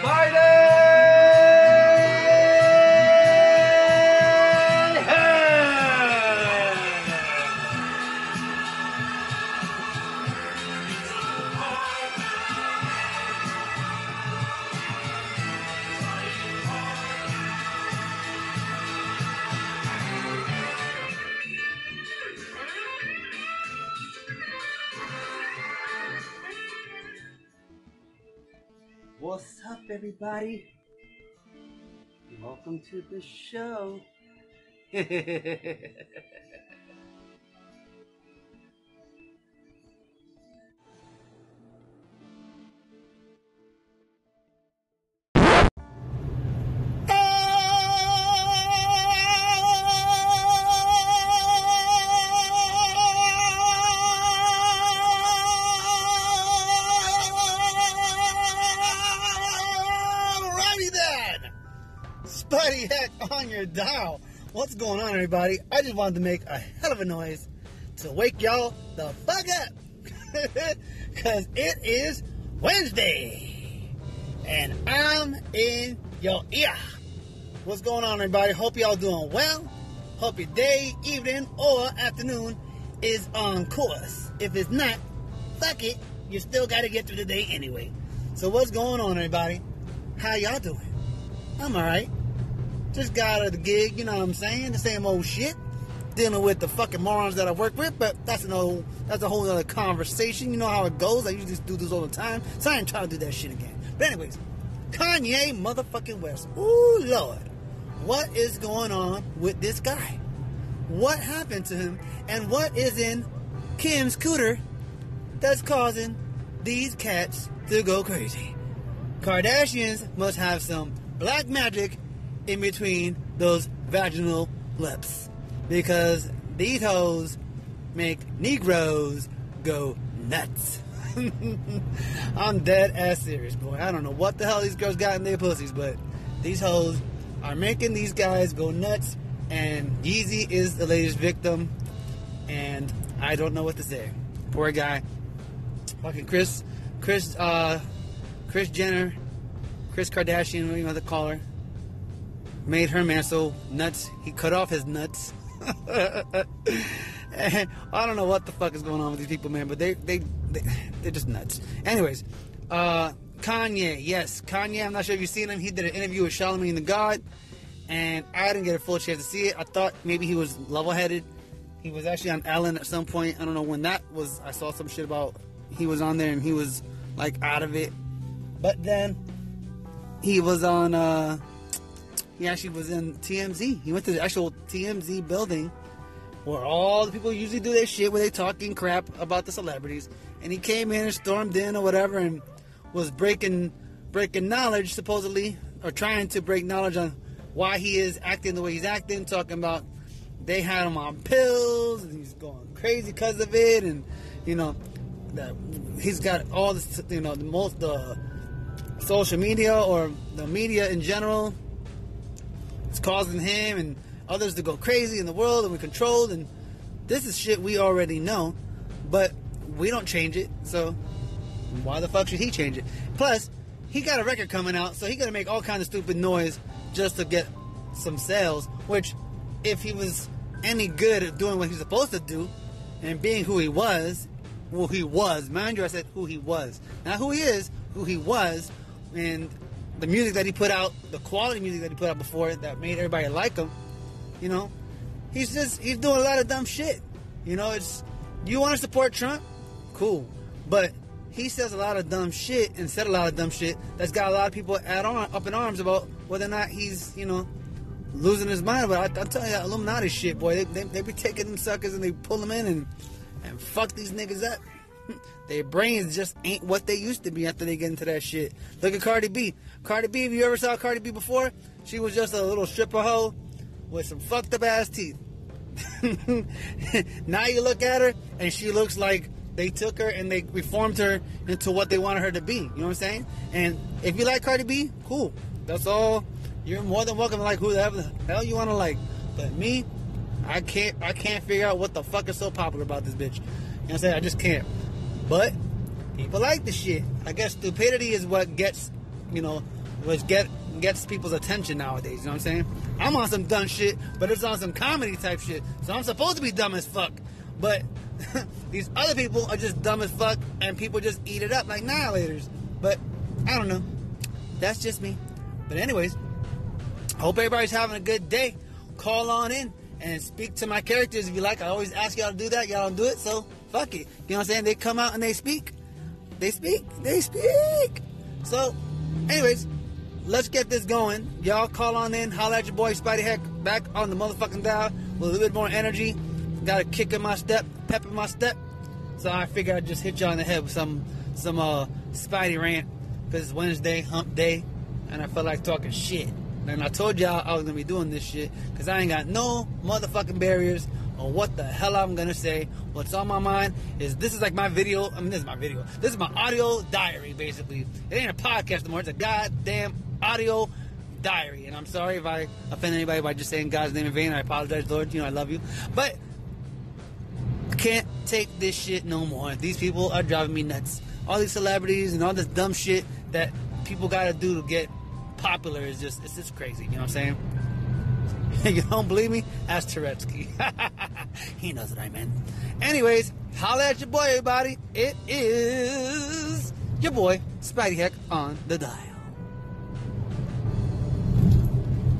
Spidey everybody? Welcome to the show. dial. What's going on, everybody? I just wanted to make a hell of a noise to wake y'all the fuck up. Because it is Wednesday. And I'm in your ear. What's going on, everybody? Hope y'all doing well. Hope your day, evening, or afternoon is on course. If it's not, fuck it. You still got to get through the day anyway. So what's going on, everybody? How y'all doing? I'm alright. Just got out of the gig, you know what I'm saying? The same old shit. Dealing with the fucking morons that I work with, but that's an old that's a whole other conversation. You know how it goes. I usually do this all the time. So I ain't trying to do that shit again. But anyways, Kanye motherfucking West. Ooh Lord. What is going on with this guy? What happened to him? And what is in Kim's cooter that's causing these cats to go crazy? Kardashians must have some black magic in between those vaginal lips. Because these hoes make Negroes go nuts. I'm dead ass serious, boy. I don't know what the hell these girls got in their pussies, but these hoes are making these guys go nuts, and Yeezy is the latest victim, and I don't know what to say. Poor guy. Fucking Kris, Kris, uh, Kris Jenner, Kris Kardashian, what do you want to call her, made her man so nuts. He cut off his nuts. I don't know what the fuck is going on with these people, man, but they they, they they're just nuts. Anyways, uh, Kanye, yes, Kanye. I'm not sure if you've seen him. He did an interview with Charlamagne the God, and I didn't get a full chance to see it. I thought maybe he was level-headed. He was actually on Ellen at some point. I don't know when that was. I saw some shit about he was on there and he was like out of it. But then he was on. uh He actually was in TMZ. He went to the actual TMZ building where all the people usually do their shit, where they talking crap about the celebrities. And he came in and stormed in or whatever, and was breaking breaking knowledge supposedly, or trying to break knowledge on why he is acting the way he's acting, talking about they had him on pills and he's going crazy because of it, and you know that he's got all this, you know, the most the social media or the media in general it's causing him and others to go crazy in the world and we're controlled and this is shit we already know but we don't change it so why the fuck should he change it? Plus he got a record coming out so he gotta make all kind of stupid noise just to get some sales which if he was any good at doing what he's supposed to do and being who he was who he was. Mind you i said who he was. Not who he is who he was. And the music that he put out, the quality music that he put out before that made everybody like him, you know, he's just he's doing a lot of dumb shit. You know, it's you want to support Trump, cool, but he says a lot of dumb shit and said a lot of dumb shit that's got a lot of people at on, up in arms about whether or not he's you know losing his mind. But I, I tell you, that Illuminati shit, boy, they, they, they be taking them suckers and they pull them in and and fuck these niggas up. Their brains just ain't what they used to be after they get into that shit. Look at Cardi B. Cardi B, if you ever saw Cardi B before, she was just a little stripper hoe with some fucked up ass teeth. now you look at her and she looks like they took her and they reformed her into what they wanted her to be. You know what I'm saying? And if you like Cardi B, cool. That's all. You're more than welcome to like who the hell you want to like. But me, I can't. I can't figure out what the fuck is so popular about this bitch. You know what I'm saying? I just can't. But people like the shit. I guess stupidity is what gets, you know, what get gets people's attention nowadays. You know what I'm saying? I'm on some dumb shit, but it's on some comedy type shit. So I'm supposed to be dumb as fuck. But these other people are just dumb as fuck, and people just eat it up like annihilators. But I don't know. That's just me. But anyways, hope everybody's having a good day. Call on in and speak to my characters if you like. I always ask y'all to do that. Y'all don't do it, so fuck it. You know what I'm saying? They come out and they speak. They speak. They speak. So, anyways, let's get this going. Y'all call on in. Holla at your boy Spidey Heck back on the motherfucking dial with a little bit more energy. Got a kick in my step, pep in my step. So I figured I'd just hit y'all in the head with some some uh Spidey rant because it's Wednesday, hump day, and I felt like talking shit. And I told y'all I was gonna be doing this shit because I ain't got no motherfucking barriers on what the hell I'm gonna say. What's on my mind is this is like my video. I mean, this is my video. This is my audio diary, basically. It ain't a podcast anymore. It's a goddamn audio diary. And I'm sorry if I offend anybody by just saying God's name in vain. I apologize, Lord. You know I love you, but can't take this shit no more. These people are driving me nuts. All these celebrities and all this dumb shit that people gotta do to get popular is just it's just crazy. You know what I'm saying? you don't believe me? Ask Turetsky. he knows what I meant. Anyways, holla at your boy, everybody. It is your boy, Spidey Heck, on the dial.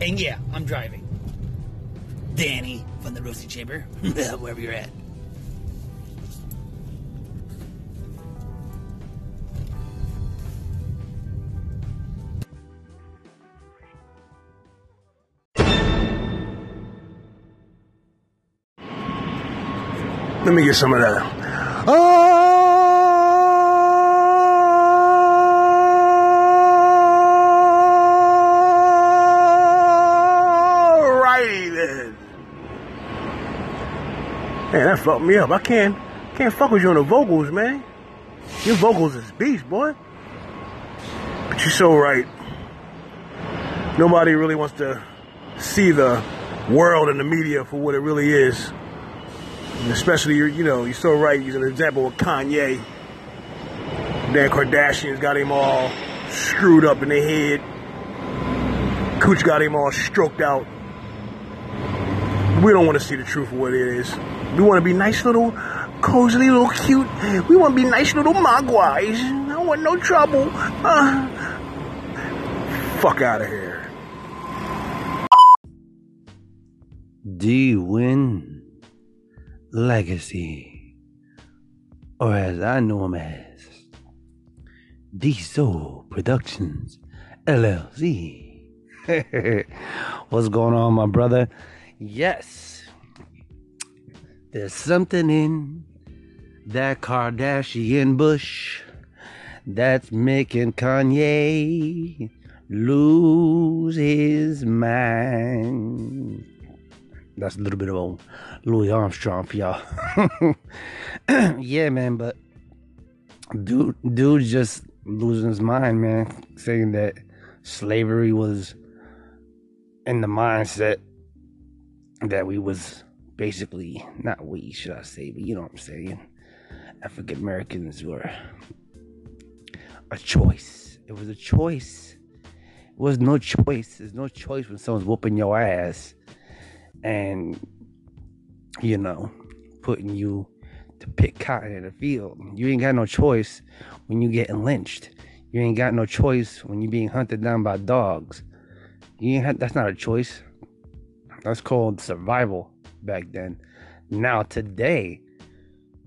And yeah, I'm driving. Danny from the Roasting Chamber, wherever you're at. Let me get some of that. Alrighty then. Man, that fucked me up. I can't can't fuck with you on the vocals, man. Your vocals is beast, boy. But you're so right. Nobody really wants to see the world and the media for what it really is. Especially, you're, you know, you're so right. Using an example with Kanye. Dan Kardashian's got him all screwed up in the head. Cooch got him all stroked out. We don't want to see the truth of what it is. We want to be nice little, cozy little cute. We want to be nice little mogwais. I don't want no trouble. Uh, fuck out of here. D Win Legacy, or as I know him as D Soul Productions LLC. What's going on, my brother? Yes, there's something in that Kardashian bush that's making Kanye lose his mind. That's a little bit of old Louis Armstrong for y'all. yeah, man, but dude, dude just losing his mind, man, saying that slavery was in the mindset that we was basically not we should I say, but you know what I'm saying. African Americans were a choice. It was a choice. It was no choice. There's no choice when someone's whooping your ass and you know putting you to pick cotton in the field. You ain't got no choice when you getting lynched. You ain't got no choice when you being hunted down by dogs. You ain't that's not a choice. That's called survival back then. Now today,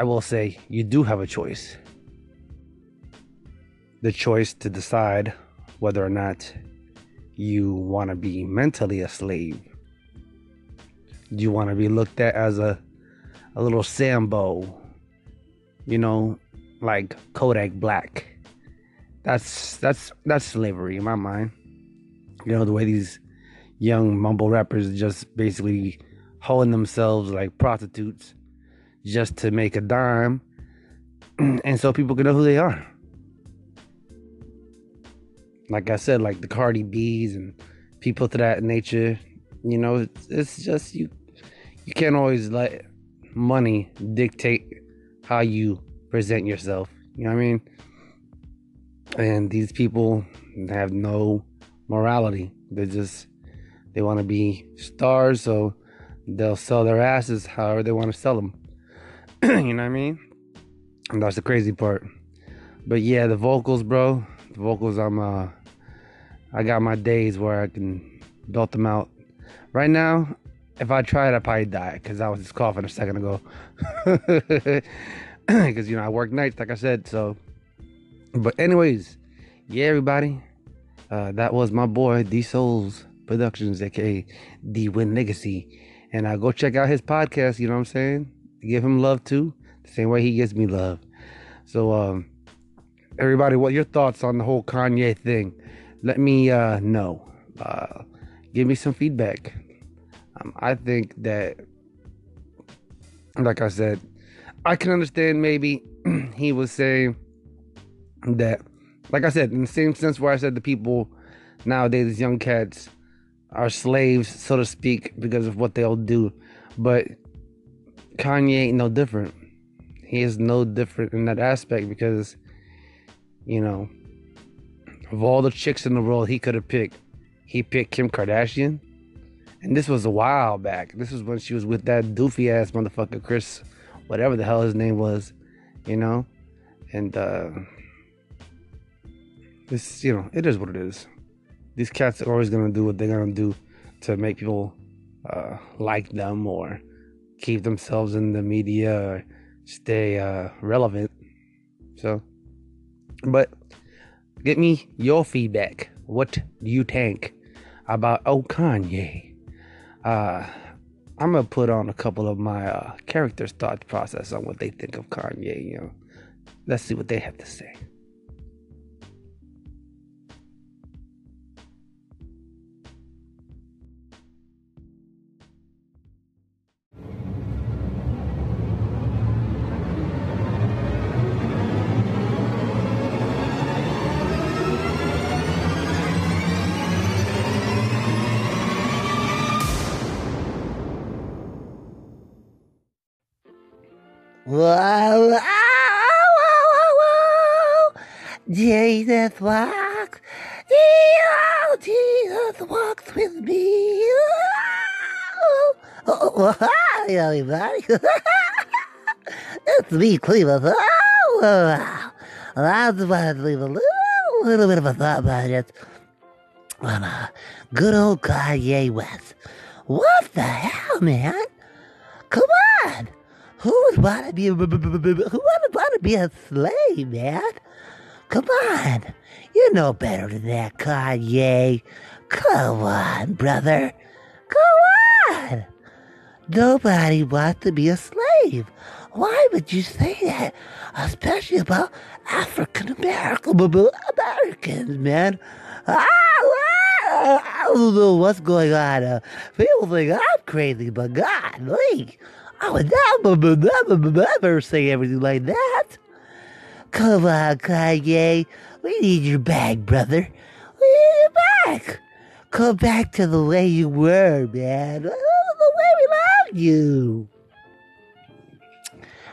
I will say you do have a choice. The choice to decide whether or not you want to be mentally a slave. Do you want to be looked at as a a little Sambo? You know, like Kodak Black. That's that's that's slavery in my mind. You know the way these young mumble rappers just basically holding themselves like prostitutes just to make a dime, and so people can know who they are. Like I said, like the Cardi B's and people to that nature. You know, it's, it's just you. You can't always let money dictate how you present yourself. You know what I mean? And these people have no morality. They just they want to be stars, so they'll sell their asses however they want to sell them. you know what I mean? And that's the crazy part. But yeah, the vocals, bro. The vocals, I'm uh, I got my days where I can belt them out. Right now, if I tried, I'd probably die because I was just coughing a second ago. Because you know I work nights, like I said. So, but anyways, yeah, everybody, uh, that was my boy D Souls Productions, aka D Win Legacy, and uh, go check out his podcast. You know what I'm saying? Give him love too, the same way he gives me love. So, um, everybody, what your thoughts on the whole Kanye thing? Let me uh, know. Uh, give me some feedback. Um, I think that, like I said, I can understand maybe he was saying that, like I said, in the same sense where I said the people nowadays, these young cats, are slaves, so to speak, because of what they'll do. But Kanye ain't no different. He is no different in that aspect because, you know, of all the chicks in the world he could have picked, he picked Kim Kardashian. And this was a while back. This was when she was with that doofy ass motherfucker, Kris, whatever the hell his name was, you know? And, uh, this, you know, it is what it is. These cats are always gonna do what they're gonna do to make people uh, like them or keep themselves in the media or stay uh, relevant. So, but get me your feedback. What do you think about Oh Kanye? Uh, I'm gonna put on a couple of my uh, characters' thought process on what they think of Kanye. You know, let's see what they have to say. Jesus walks. Oh, Jesus walks with me. Oh, oh, oh, hi, everybody. it's me, Cleveland. Oh, wow. I just wanted to leave a little, little bit of a thought about it. On uh, good old Kanye West. What the hell, man? Come on. Who would want to be a, who would want to be a slave, man? Come on. You know better than that, Kanye. Come on, brother. Come on. Nobody wants to be a slave. Why would you say that? Especially about African American Americans, man. Ah, I don't know what's going on. Uh, people think I'm crazy, but God, like, I would never, never, never say everything like that. Come on, Kanye. We need you back, brother. We need you back. Come back to the way you were, man. The way we loved you.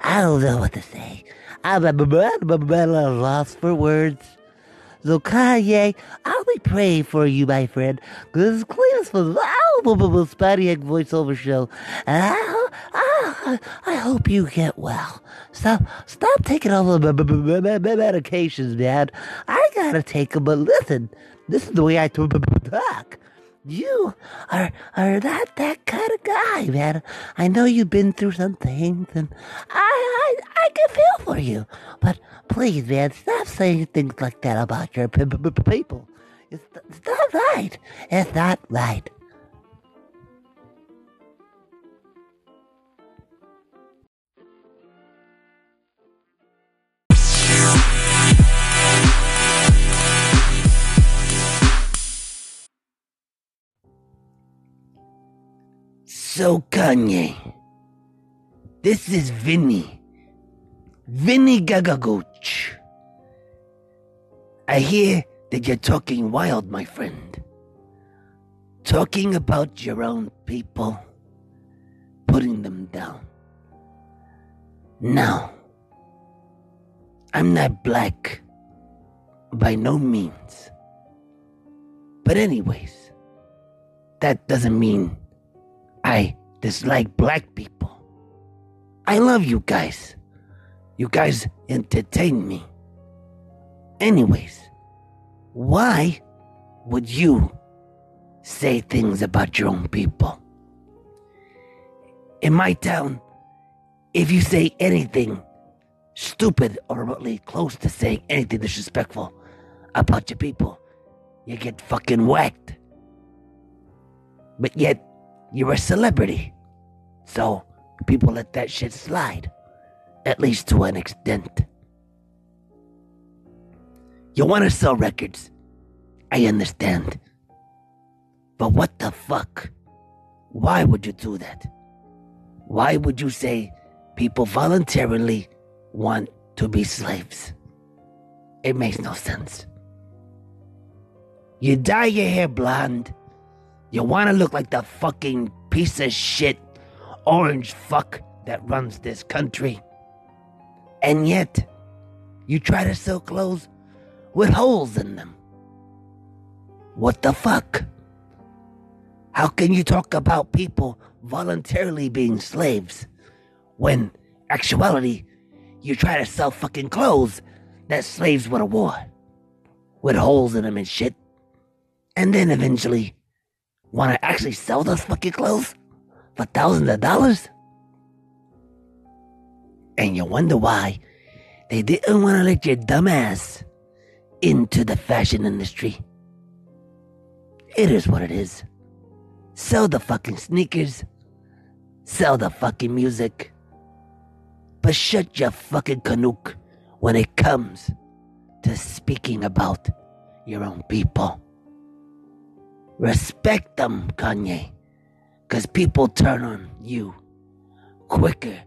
I don't know what to say. I'm a lost for words. So Kanye, I'll be praying for you, my friend. This is Cletus from the Spidey Heck voiceover show. And I, I hope you get well. Stop, stop taking all the medications, man. I gotta take them, but listen, this is the way I talk. You are are not that kind of guy, man. I know you've been through some things, and I I, I can feel for you. But please, man, stop saying things like that about your p- p- people. It's, it's not right. It's not right. So, Kanye, this is Vinny. Vinny Gagagooch. I hear that you're talking wild, my friend. Talking about your own people, putting them down. Now, I'm not black by no means. But, anyways, that doesn't mean I dislike black people. I love you guys. You guys entertain me. Anyways, why would you say things about your own people? In my town, if you say anything stupid or remotely close to saying anything disrespectful about your people, you get fucking whacked. But yet, you're a celebrity. So, people let that shit slide. At least to an extent. You want to sell records. I understand. But what the fuck? Why would you do that? Why would you say people voluntarily want to be slaves? It makes no sense. You dye your hair blonde. You want to look like the fucking piece of shit orange fuck that runs this country. And yet, you try to sell clothes with holes in them. What the fuck? How can you talk about people voluntarily being slaves when, actuality, you try to sell fucking clothes that slaves would have wore with holes in them and shit, and then eventually want to actually sell those fucking clothes for thousands of dollars? And you wonder why they didn't want to let your dumbass into the fashion industry. It is what it is. Sell the fucking sneakers. Sell the fucking music. But shut your fucking canuck when it comes to speaking about your own people. Respect them, Kanye. Because people turn on you quicker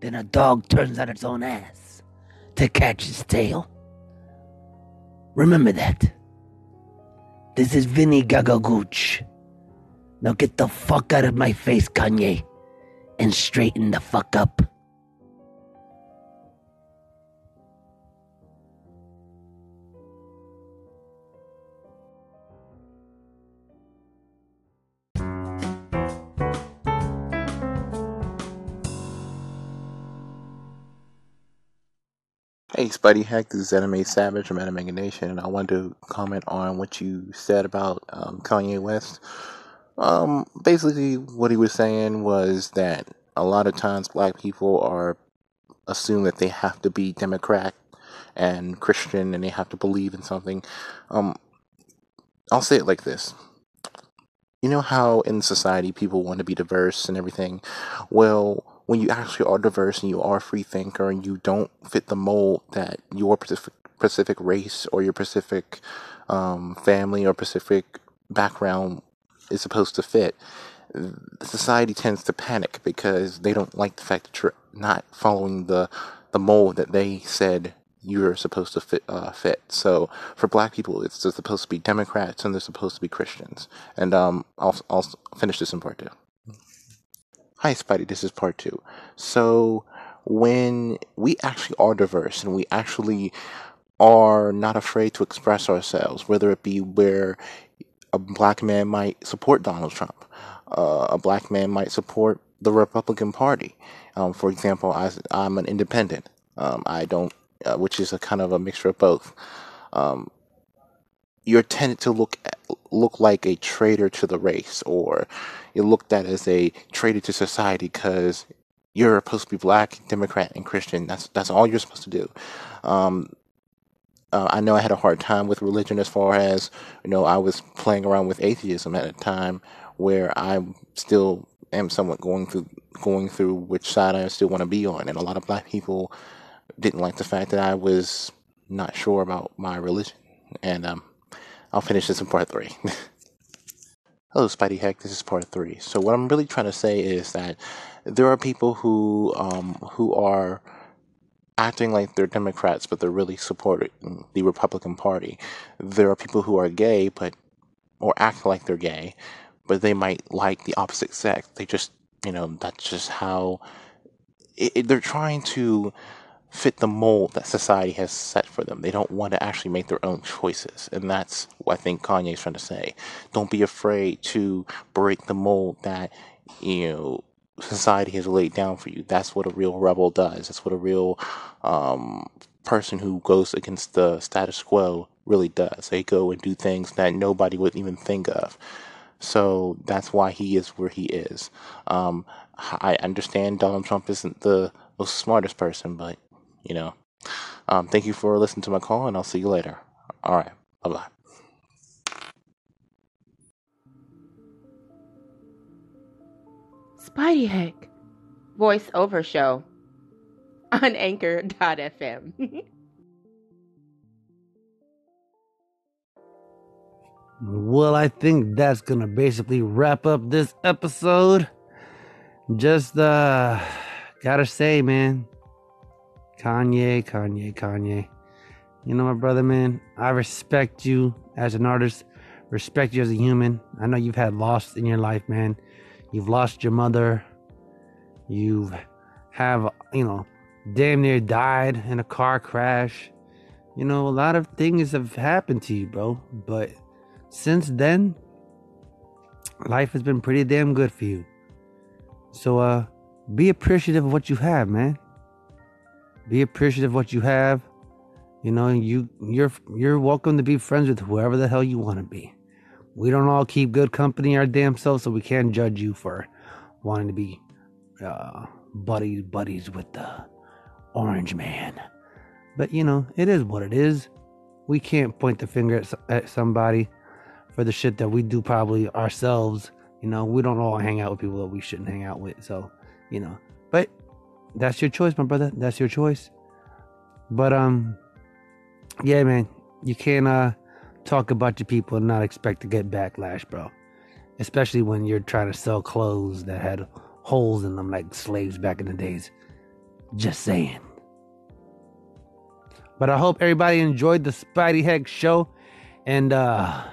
than a dog turns on its own ass to catch its tail. Remember that. This is Vinny Gagagooch. Now get the fuck out of my face, Kanye, and straighten the fuck up. Hey, Spidey Hack, this is Anime Savage from Anime Nation, and I wanted to comment on what you said about um, Kanye West. Um, basically, what he was saying was that a lot of times black people are assume that they have to be Democrat and Christian and they have to believe in something. Um, I'll say it like this. You know how in society people want to be diverse and everything? Well, when you actually are diverse and you are a free thinker and you don't fit the mold that your specific, specific race or your specific um, family or specific background is supposed to fit, society tends to panic because they don't like the fact that you're not following the the mold that they said you're supposed to fit. Uh, fit. So for black people, it's supposed to be Democrats and they're supposed to be Christians. And um, I'll I'll finish this in part two. Hi, Spidey. This is part two. So, when we actually are diverse and we actually are not afraid to express ourselves, whether it be where a black man might support Donald Trump, uh, a black man might support the Republican Party. Um, for example, I, am an independent. Um, I don't, uh, which is a kind of a mixture of both. Um, you're tended to look at, look like a traitor to the race, or you're looked at as a traitor to society because you're supposed to be black, Democrat, and Christian. That's that's all you're supposed to do. Um, uh, I know I had a hard time with religion as far as you know I was playing around with atheism at a time where I still am somewhat going through going through which side I still want to be on, and a lot of black people didn't like the fact that I was not sure about my religion, and um, I'll finish this in part three. Hello, Spidey Heck. This is part three. So what I'm really trying to say is that there are people who um, who are acting like they're Democrats, but they're really supporting the Republican Party. There are people who are gay, but or act like they're gay, but they might like the opposite sex. They just, you know, that's just how it, it, they're trying to fit the mold that society has set for them. They don't want to actually make their own choices. And that's what I think Kanye's trying to say. Don't be afraid to break the mold that, you know, society has laid down for you. That's what a real rebel does. That's what a real um, person who goes against the status quo really does. They go and do things that nobody would even think of. So that's why he is where he is. Um, I understand Donald Trump isn't the most smartest person, but you know. Um, thank you for listening to my call, and I'll see you later. All right. Bye bye. Spidey Heck voiceover show on anchor.fm. Well, I think that's gonna basically wrap up this episode. Just uh gotta say, man, Kanye, Kanye, Kanye. You know, my brother, man, I respect you as an artist, respect you as a human. I know you've had loss in your life, man. You've lost your mother. You have, you know, damn near died in a car crash. You know, a lot of things have happened to you, bro. But since then, life has been pretty damn good for you. So, uh, be appreciative of what you have, man. Be appreciative of what you have. You know, you you're you're welcome to be friends with whoever the hell you want to be. We don't all keep good company our damn selves, so we can't judge you for wanting to be uh, buddies buddies with the orange man. But you know, it is what it is. We can't point the finger at, at somebody for the shit that we do probably ourselves. You know, we don't all hang out with people that we shouldn't hang out with. So, you know, that's your choice, my brother. That's your choice. But um, yeah, man, you can't uh talk about your people and not expect to get backlash, bro. Especially when you're trying to sell clothes that had holes in them like slaves back in the days. Just saying. But I hope everybody enjoyed the Spidey Heck show. And uh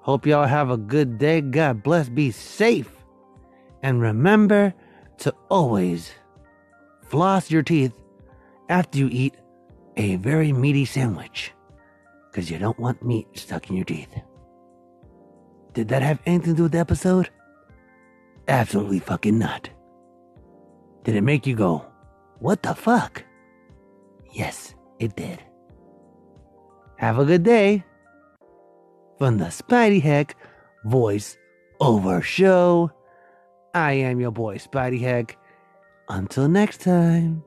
hope y'all have a good day. God bless. Be safe. And remember to always floss your teeth after you eat a very meaty sandwich because you don't want meat stuck in your teeth. Did that have anything to do with the episode? Absolutely fucking not. Did it make you go, what the fuck? Yes, it did. Have a good day. From the Spidey Heck Voice Over Show, I am your boy Spidey Heck. Until next time.